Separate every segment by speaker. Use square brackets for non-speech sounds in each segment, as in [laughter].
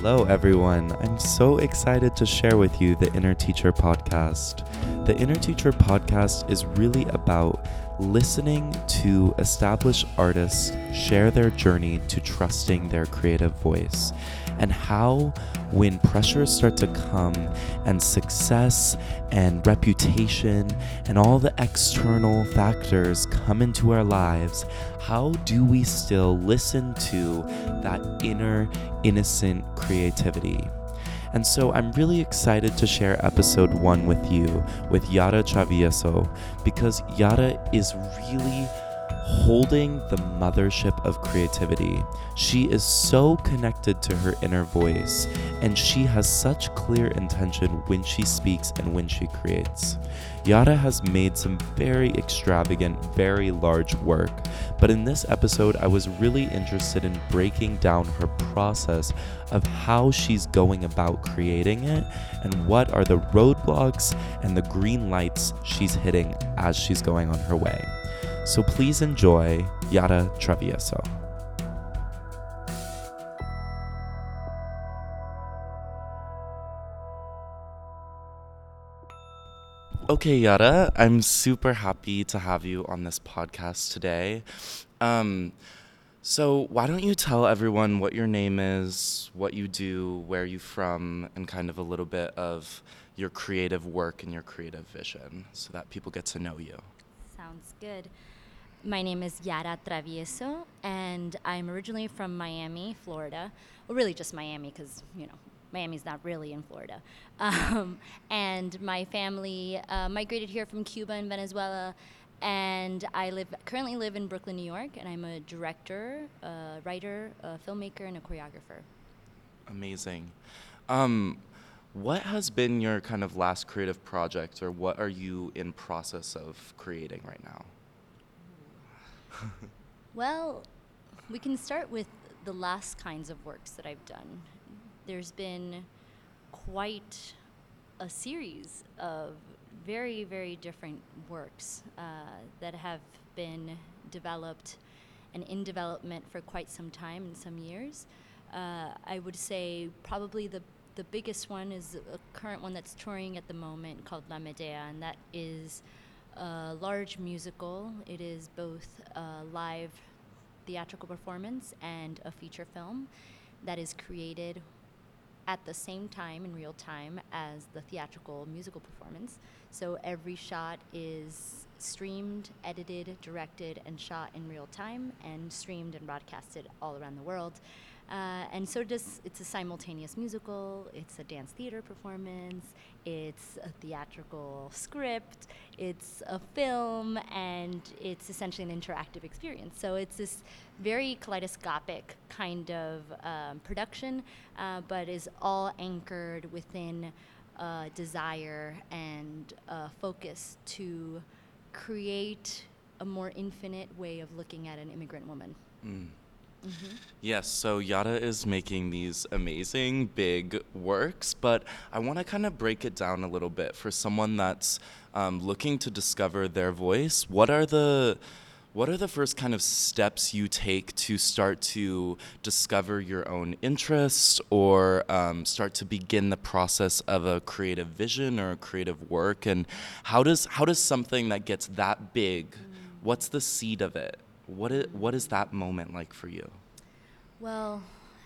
Speaker 1: Hello, everyone. I'm so excited to share with you the Inner Teacher podcast. The Inner Teacher podcast is really about listening to established artists share their journey to trusting their creative voice and how when pressures start to come and success and reputation and all the external factors come into our lives, how do we still listen to that inner innocent creativity? And so I'm really excited to share episode one with you with Yara Travieso because Yara is really holding the mothership of creativity. She is so connected to her inner voice, and she has such clear intention when she speaks and when she creates. Yara has made some very extravagant, very large work, but in this episode, I was really interested in breaking down her process of how she's going about creating it and what are the roadblocks and the green lights she's hitting as she's going on her way. So please enjoy Yara Travieso. Okay, Yara, I'm super happy to have you on this podcast today. Um, so, why don't you tell everyone what your name is, what you do, where you're from, and kind of a little bit of your creative work and your creative vision so that people get to know you?
Speaker 2: Sounds good. My name is Yara Travieso, and I'm originally from Miami, Florida. Well, really just Miami, because, you know, Miami's not really in Florida. [laughs] Um, and my family uh, migrated here from Cuba and Venezuela, and I live currently live in Brooklyn, New York, and I'm a director, a writer, a filmmaker, and a choreographer.
Speaker 1: Amazing. Um, what has been your kind of last creative project, or what are you in process of creating right now?
Speaker 2: Well, we can start with the last kinds of works that I've done. There's been quite a series of very, very different works uh, that have been developed and in development for quite some time and some years. Uh, I would say probably the the biggest one is a current one that's touring at the moment called La Medea, and that is a large musical. It is both a live theatrical performance and a feature film that is created at the same time in real time as the theatrical musical performance. So every shot is streamed, edited, directed, and shot in real time, and streamed and broadcasted all around the world. Uh, and so does it's a simultaneous musical, it's a dance theater performance, it's a theatrical script, it's a film, and it's essentially an interactive experience. So it's this very kaleidoscopic kind of um, production, uh, but is all anchored within a desire and a focus to create a more infinite way of looking at an immigrant woman.
Speaker 1: Mm. Mm-hmm. Yes, so Yara is making these amazing big works, but I want to kind of break it down a little bit for someone that's um, looking to discover their voice. What are the what are the first kind of steps you take to start to discover your own interests or um, start to begin the process of a creative vision or a creative work? And how does how does something that gets that big? Mm. What's the seed of it? What is, what is that moment like for you?
Speaker 2: Well,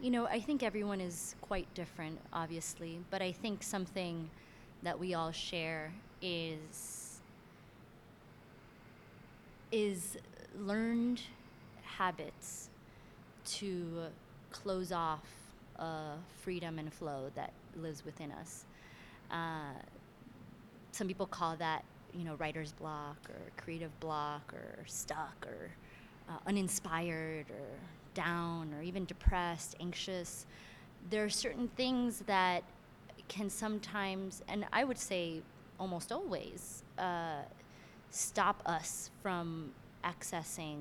Speaker 2: you know, I think everyone is quite different, obviously, but I think something that we all share is is learned habits to close off uh, freedom and flow that lives within us. Uh, some people call that, you know, writer's block or creative block or stuck or uh, uninspired or down or even depressed, anxious, there are certain things that can sometimes, and I would say almost always, uh, stop us from accessing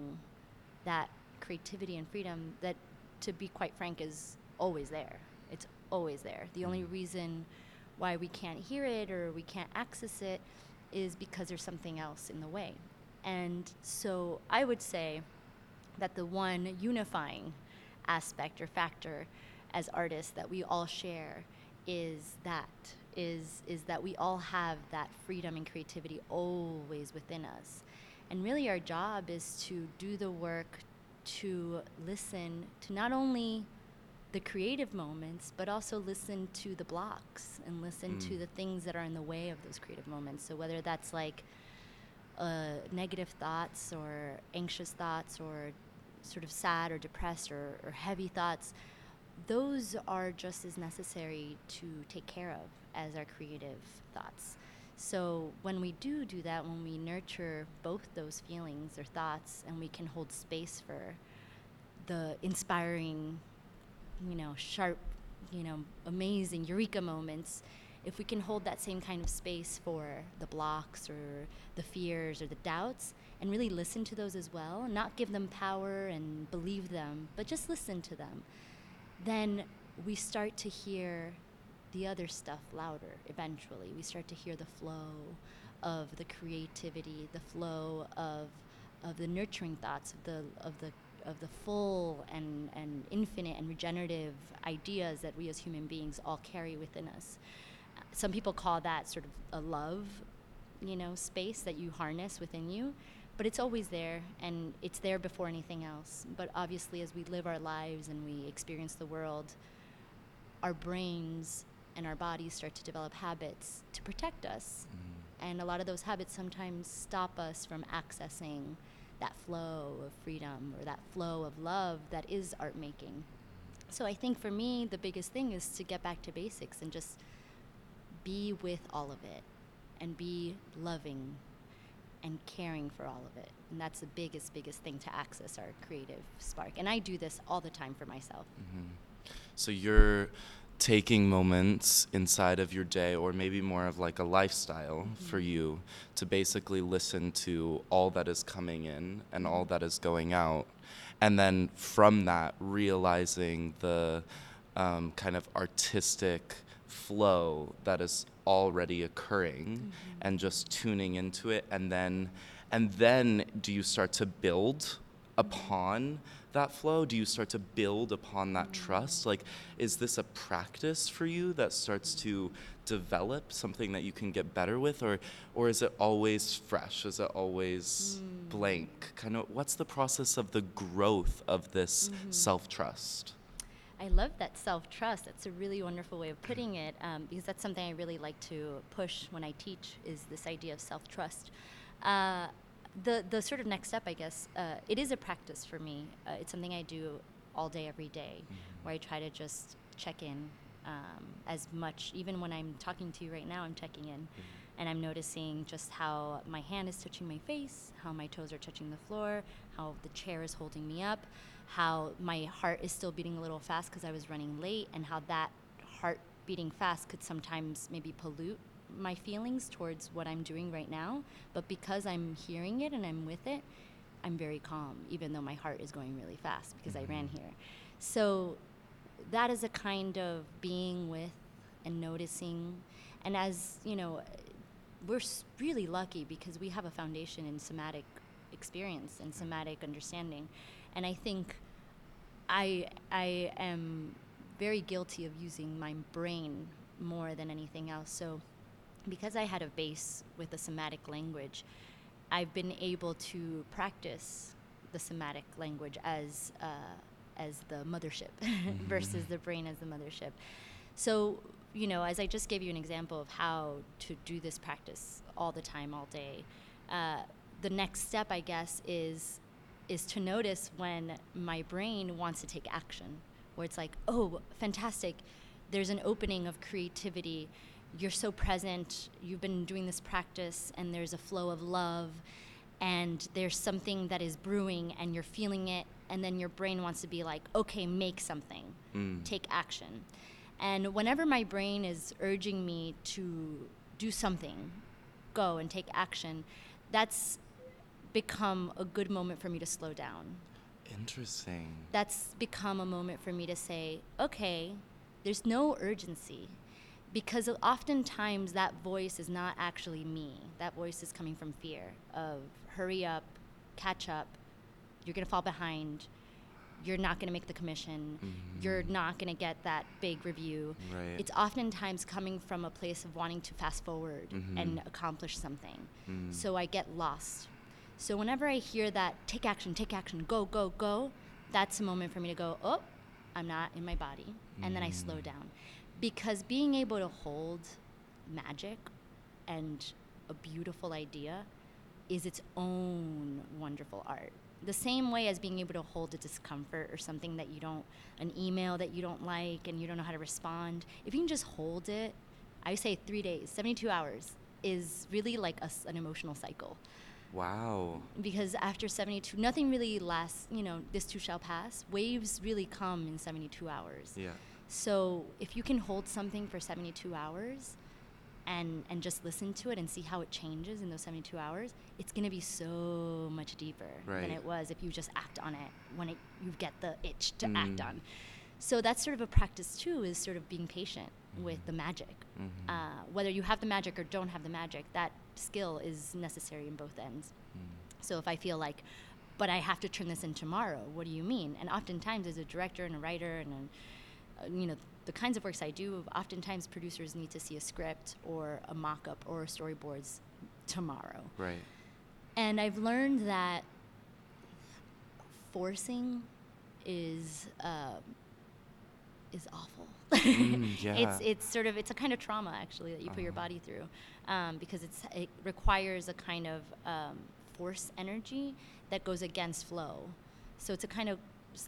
Speaker 2: that creativity and freedom that, to be quite frank, is always there. It's always there. The only reason why we can't hear it or we can't access it is because there's something else in the way. And so I would say that the one unifying aspect or factor as artists that we all share is that is is that we all have that freedom and creativity always within us. And really our job is to do the work to listen to not only the creative moments, but also listen to the blocks and listen mm. to the things that are in the way of those creative moments. So whether that's like uh, negative thoughts or anxious thoughts or sort of sad or depressed or, or heavy thoughts, those are just as necessary to take care of as our creative thoughts. So when we do do that, when we nurture both those feelings or thoughts, and we can hold space for the inspiring, you know, sharp, you know, amazing eureka moments, if we can hold that same kind of space for the blocks or the fears or the doubts and really listen to those as well, not give them power and believe them, but just listen to them, then we start to hear the other stuff louder eventually. We start to hear the flow of the creativity, the flow of of the nurturing thoughts of the of the of the full and, and infinite and regenerative ideas that we as human beings all carry within us. Some people call that sort of a love, you know, space that you harness within you, but it's always there and it's there before anything else. But obviously, as we live our lives and we experience the world, our brains and our bodies start to develop habits to protect us. Mm. And a lot of those habits sometimes stop us from accessing that flow of freedom or that flow of love that is art making. So I think for me, the biggest thing is to get back to basics and just be with all of it and be loving and caring for all of it. And that's the biggest, biggest thing to access our creative spark. And I do this all the time for myself. Mm-hmm.
Speaker 1: So you're taking moments inside of your day or maybe more of like a lifestyle mm-hmm. for you to basically listen to all that is coming in and all that is going out and then from that realizing the um, kind of artistic flow that is already occurring mm-hmm. and just tuning into it and then and then do you start to build upon that flow? Do you start to build upon that trust? Like, is this a practice for you that starts to develop something that you can get better with, or, or is it always fresh? Is it always mm. blank? Kind of, what's the process of the growth of this mm-hmm. self trust?
Speaker 2: I love that self trust. That's a really wonderful way of putting it, um, because that's something I really like to push when I teach. Is this idea of self trust? Uh, the the sort of next step, I guess, uh, it is a practice for me. Uh, it's something I do all day, every day, mm-hmm. where I try to just check in um, as much. Even when I'm talking to you right now, I'm checking in, mm-hmm. and I'm noticing just how my hand is touching my face, how my toes are touching the floor, how the chair is holding me up, how my heart is still beating a little fast because I was running late, and how that heart beating fast could sometimes maybe pollute my feelings towards what I'm doing right now, but because I'm hearing it and I'm with it, I'm very calm, even though my heart is going really fast because mm-hmm. I ran here. So that is a kind of being with and noticing. And as you know, we're really lucky because we have a foundation in somatic experience and somatic understanding. And I think I I am very guilty of using my brain more than anything else. So because I had a base with the somatic language, I've been able to practice the somatic language as uh, as the mothership [laughs] mm-hmm. versus the brain as the mothership. So, you know, as I just gave you an example of how to do this practice all the time, all day, uh, the next step, I guess, is is to notice when my brain wants to take action, where it's like, oh, fantastic, there's an opening of creativity you're so present, you've been doing this practice, and there's a flow of love, and there's something that is brewing, and you're feeling it, and then your brain wants to be like, okay, make something, mm. take action. And whenever my brain is urging me to do something, go and take action, that's become a good moment for me to slow down.
Speaker 1: Interesting.
Speaker 2: That's become a moment for me to say, okay, there's no urgency because oftentimes that voice is not actually me. That voice is coming from fear of hurry up, catch up, you're going to fall behind, you're not going to make the commission. You're not going to get that big review.
Speaker 1: Mm-hmm. Right.
Speaker 2: It's oftentimes coming from a place of wanting to fast forward and
Speaker 1: Mhm.
Speaker 2: accomplish something.
Speaker 1: Mm.
Speaker 2: So I get lost. So whenever I hear that, take action, take action, go, go, go, that's a moment for me to go, oh, I'm not in my body. And then I slow
Speaker 1: Mm.
Speaker 2: down. Because being able to hold magic and a beautiful idea is its own wonderful art. The same way as being able to hold a discomfort or something that you don't, an email that you don't like and you don't know how to respond. If you can just hold it, I say three days, 72 hours is really like a an emotional cycle.
Speaker 1: Wow.
Speaker 2: Because after 72, nothing really lasts, you know, this too shall pass. Waves really come in 72 hours.
Speaker 1: Yeah.
Speaker 2: So if you can hold something for 72 hours and, and just listen to it and see how it changes in those 72 hours, it's going to be so much deeper than it was if you just act on it when it, you get the itch to act
Speaker 1: Mm.
Speaker 2: on. So that's sort of a practice too, is sort of being patient with the magic.
Speaker 1: Mhm.
Speaker 2: Uh, whether you have the magic or don't have the magic, that skill is necessary in both ends.
Speaker 1: Mm.
Speaker 2: So if I feel like, but I have to turn this in tomorrow, what do you mean? And oftentimes, as a director and a writer, and a, uh, you know, the kinds of works I do, oftentimes producers need to see a script or a mock-up or storyboards tomorrow.
Speaker 1: Right.
Speaker 2: And I've learned that forcing is um, is awful.
Speaker 1: Mm, [laughs] yeah.
Speaker 2: It's it's sort of it's a kind of trauma actually that you put your
Speaker 1: Uh-huh.
Speaker 2: body through, um, because it's it requires a kind of um, force energy that goes against flow. So it's a kind of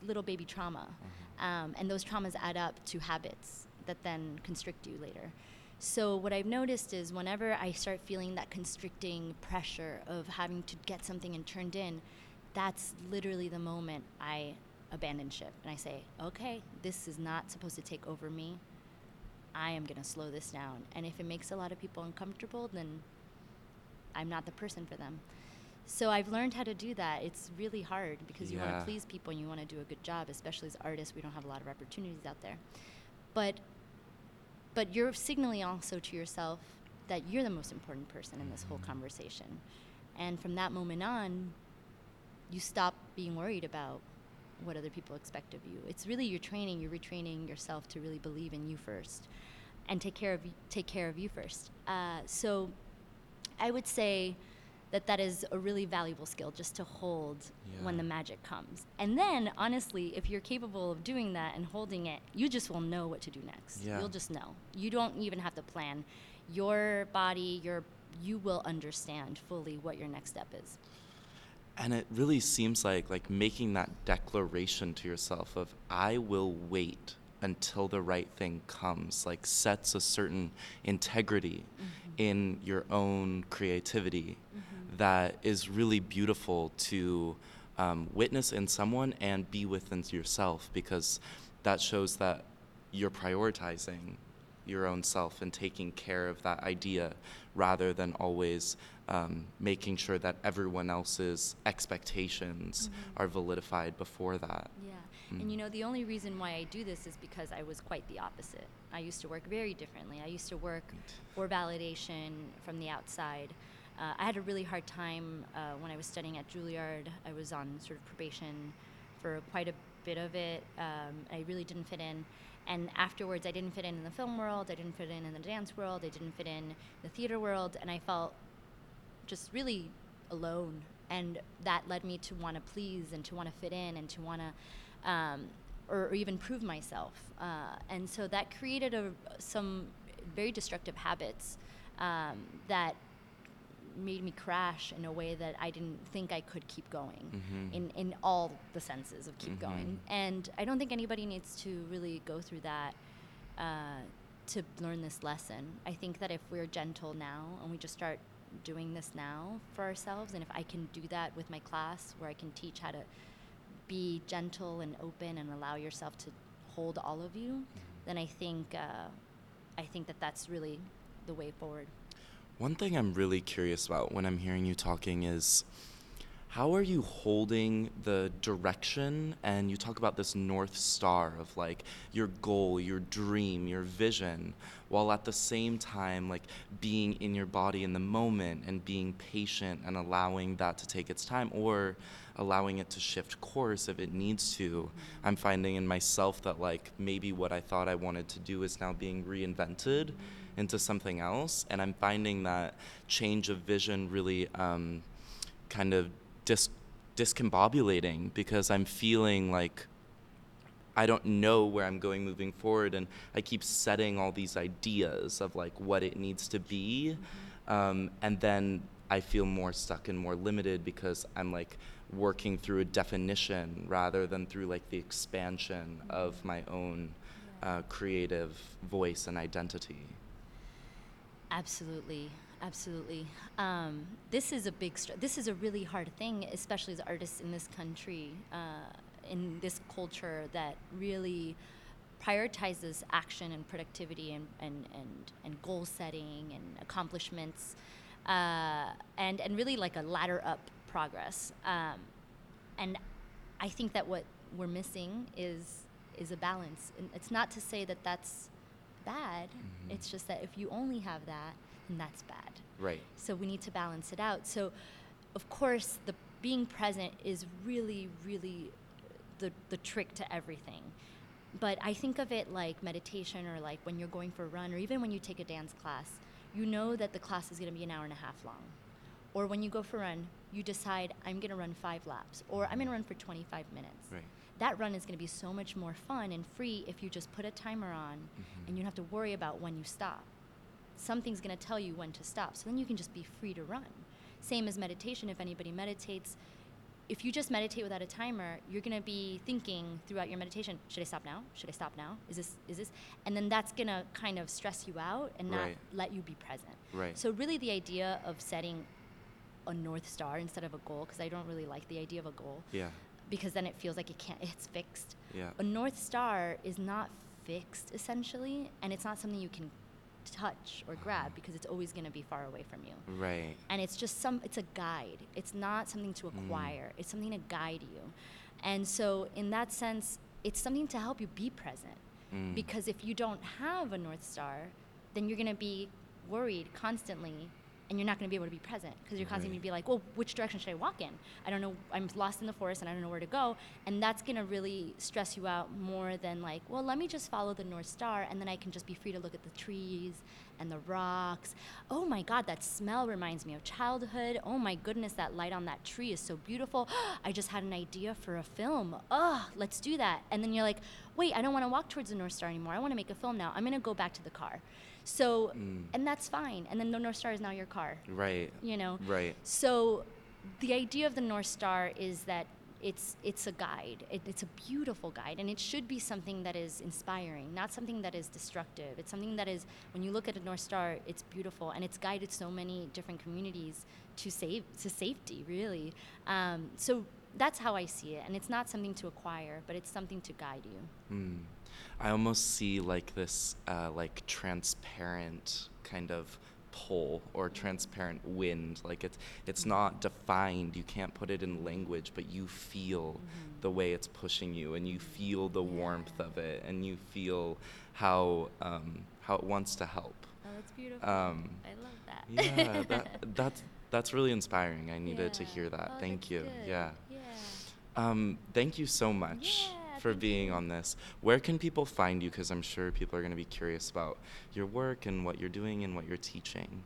Speaker 2: little baby trauma, um, and those traumas add up to habits that then constrict you later. So what I've noticed is whenever I start feeling that constricting pressure of having to get something and turned in, that's literally the moment I abandon ship and I say, okay, this is not supposed to take over me. I am going to slow this down. And if it makes a lot of people uncomfortable, then I'm not the person for them. So I've learned how to do that. It's really hard because you want to please people and you want to do a good job, especially as artists. We don't have a lot of opportunities out there. But but you're signaling also to yourself that you're the most important person in this whole mm-hmm. conversation. And from that moment on, you stop being worried about what other people expect of you. It's really your training, you're retraining yourself to really believe in you first and take care of you, take care of you first. Uh, so I would say that that is a really valuable skill just to hold when the magic comes. And then honestly, if you're capable of doing that and holding it, you just will know what to do next.
Speaker 1: Yeah.
Speaker 2: You'll just know. You don't even have to plan. Your body, your you will understand fully what your next step is.
Speaker 1: And it really seems like like making that declaration to yourself of I will wait until the right thing comes like sets a certain integrity in your own creativity that is really beautiful to um, witness in someone and be within yourself because that shows that you're prioritizing your own self and taking care of that idea rather than always um, making sure that everyone else's expectations are validified before that.
Speaker 2: Yeah.
Speaker 1: Mm.
Speaker 2: And you know, the only reason why I do this is because I was quite the opposite. I used to work very differently. I used to work for validation from the outside. Uh, I had a really hard time uh, when I was studying at Juilliard. I was on sort of probation for quite a bit of it. Um, I really didn't fit in. And afterwards, I didn't fit in in the film world, I didn't fit in in the dance world, I didn't fit in the theater world, and I felt just really alone. And that led me to want to please and to want to fit in and to want to, um, or, or even prove myself. Uh, and so that created a, some very destructive habits um, that made me crash in a way that I didn't think I could keep going
Speaker 1: Mhm.
Speaker 2: in, in all the senses of keep going.
Speaker 1: Mhm.
Speaker 2: And I don't think anybody needs to really go through that uh, to learn this lesson. I think that if we're gentle now and we just start doing this now for ourselves, and if I can do that with my class where I can teach how to be gentle and open and allow yourself to hold all of you, then I think uh, I think that that's really the way forward.
Speaker 1: One thing I'm really curious about when I'm hearing you talking is how are you holding the direction? And you talk about this north star of like your goal your dream your vision while at the same time like being in your body in the moment and being patient and allowing that to take its time or allowing it to shift course if it needs to. I'm finding in myself that like maybe what i thought i wanted to do is now being reinvented into something else. And i'm finding that change of vision really um, kind of dis- discombobulating because I'm feeling like I don't know where I'm going moving forward, and I keep setting all these ideas of like what it needs to be, um, and then I feel more stuck and more limited because I'm like working through a definition rather than through like the expansion of my own uh, creative voice and identity.
Speaker 2: Absolutely. Absolutely. Um, this is a big, str- this is a really hard thing, especially as artists in this country, uh, in this culture that really prioritizes action and productivity and, and, and, and goal setting and accomplishments, uh, and, and really like a ladder up progress. Um, and I think that what we're missing is, is a balance. And it's not to say that that's bad, mm-hmm. it's just that if you only have that, and that's bad.
Speaker 1: Right.
Speaker 2: So we need to balance it out. So, of course, the being present is really, really the the trick to everything. But I think of it like meditation, or like when you're going for a run, or even when you take a dance class. You know that the class is going to be an hour and a half long. Or when you go for a run, you decide I'm going to run five laps, or I'm going to run for 25 minutes.
Speaker 1: Right
Speaker 2: that run is going to be so much more fun and free if you just put a timer on mm-hmm. and you don't have to worry about when you stop something's going to tell you when to stop. So then you can just be free to run. Same as meditation, if anybody meditates, if you just meditate without a timer, you're going to be thinking throughout your meditation, should I stop now? Should I stop now? Is this is this? And then that's going to kind of stress you out and not
Speaker 1: right.
Speaker 2: let you be present.
Speaker 1: Right.
Speaker 2: So really the idea of setting a north star instead of a goal because I don't really like the idea of a goal.
Speaker 1: Yeah.
Speaker 2: Because then it feels like it can't it's fixed.
Speaker 1: Yeah.
Speaker 2: A north star is not fixed essentially and it's not something you can touch or grab because it's always going to be far away from you.
Speaker 1: Right.
Speaker 2: And it's just some it's a guide. It's not something to mm. acquire. Mm. It's something to guide you. And so in that sense, it's something to help you be present. Mm. Because if you don't have a north star, then you're going to be worried constantly and you're not going to be able to be present because you're constantly right. be like, well, which direction should I walk in? I don't know. I'm lost in the forest and I don't know where to go. And that's going to really stress you out more than like, well, let me just follow the North Star and then I can just be free to look at the trees and the rocks. Oh my God, that smell reminds me of childhood. Oh my goodness, that light on that tree is so beautiful. [gasps] I just had an idea for a film. Oh, let's do that. And then you're like, wait, I don't want to walk towards the North Star anymore. I want to make a film now. I'm going to go back to the car. So, mm. and that's fine. And then the North Star is now your car.
Speaker 1: Right.
Speaker 2: You know?
Speaker 1: Right.
Speaker 2: So the idea of the North Star is that it's it's a guide. It, it's a beautiful guide, and it should be something that is inspiring, not something that is destructive. It's something that is when you look at a North Star, it's beautiful, and it's guided so many different communities to save to safety, really. Um, so that's how I see it, and it's not something to acquire, but it's something to guide you.
Speaker 1: Mm. I almost see like this uh, like transparent kind of pull or transparent wind. Like it's it's not defined. You can't put it in language, but you feel mm-hmm. the way it's pushing you, and you feel the warmth of it, and you feel how um, how it wants to help.
Speaker 2: Oh, that's beautiful. Um, I love that.
Speaker 1: yeah, that [laughs] that's that's really inspiring. I needed yeah. to hear that.
Speaker 2: Oh,
Speaker 1: thank you.
Speaker 2: Good. Yeah.
Speaker 1: Um, thank you so much.
Speaker 2: Yeah
Speaker 1: for being on this. Where can people find you? Because I'm sure people are going to be curious about your work and what you're doing and what you're teaching.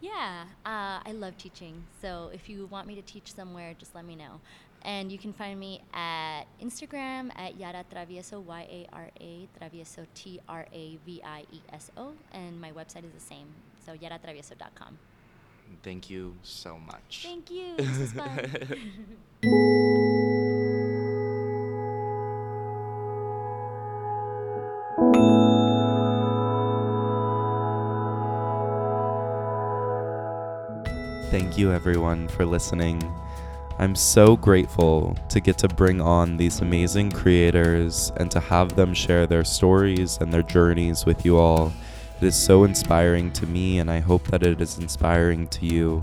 Speaker 2: Yeah, uh, I love teaching. So if you want me to teach somewhere, just let me know. And you can find me at Instagram at Yara Travieso, Y A R A Travieso, T R A V I E S O. And my website is the same, so yaratravieso.com.
Speaker 1: Thank you so much.
Speaker 2: Thank you. This was fun. [laughs] [laughs]
Speaker 1: Thank you, everyone, for listening. I'm so grateful to get to bring on these amazing creators and to have them share their stories and their journeys with you all. It is so inspiring to me, and I hope that it is inspiring to you.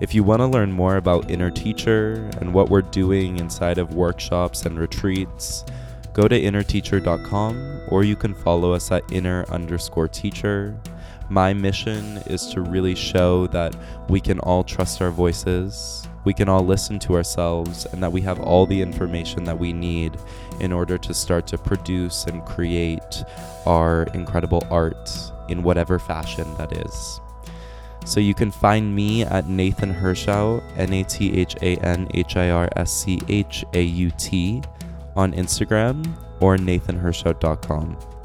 Speaker 1: If you want to learn more about Inner Teacher and what we're doing inside of workshops and retreats, go to innerteacher.com or you can follow us at inner underscore teacher. My mission is to really show that we can all trust our voices, we can all listen to ourselves, and that we have all the information that we need in order to start to produce and create our incredible art in whatever fashion that is. So you can find me at Nathan Hirschaut, N A T H A N H I R S C H A U T, on Instagram or nathanhirschaut.com.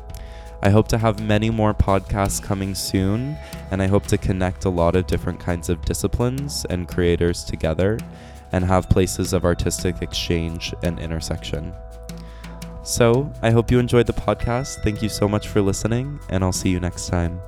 Speaker 1: I hope to have many more podcasts coming soon, and I hope to connect a lot of different kinds of disciplines and creators together and have places of artistic exchange and intersection. So, I hope you enjoyed the podcast. Thank you so much for listening, and I'll see you next time.